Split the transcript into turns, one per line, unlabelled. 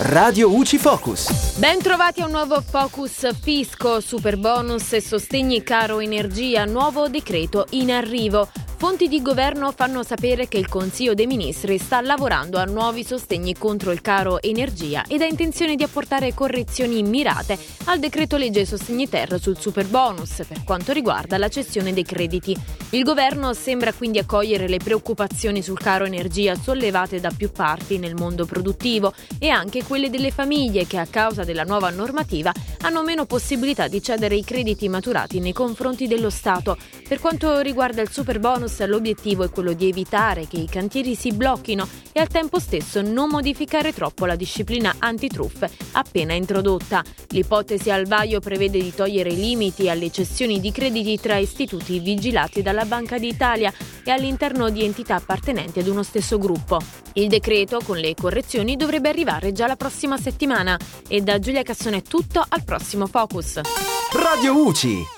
Radio UCI Focus.
Ben trovati a un nuovo Focus Fisco, super bonus e sostegni caro energia, nuovo decreto in arrivo. Fonti di governo fanno sapere che il Consiglio dei Ministri sta lavorando a nuovi sostegni contro il caro energia ed ha intenzione di apportare correzioni mirate al decreto legge sostegni ter sul super bonus per quanto riguarda la cessione dei crediti. Il governo sembra quindi accogliere le preoccupazioni sul caro energia sollevate da più parti nel mondo produttivo e anche quelle delle famiglie che a causa della nuova normativa hanno meno possibilità di cedere i crediti maturati nei confronti dello Stato. Per quanto riguarda il super bonus l'obiettivo è quello di evitare che i cantieri si blocchino e al tempo stesso non modificare troppo la disciplina antitruffe appena introdotta. L'ipotesi al vaio prevede di togliere i limiti alle cessioni di crediti tra istituti vigilati dalla Banca d'Italia e all'interno di entità appartenenti ad uno stesso gruppo. Il decreto, con le correzioni, dovrebbe arrivare già la prossima settimana. E da Giulia Cassone è tutto, al prossimo Focus.
Radio UCI.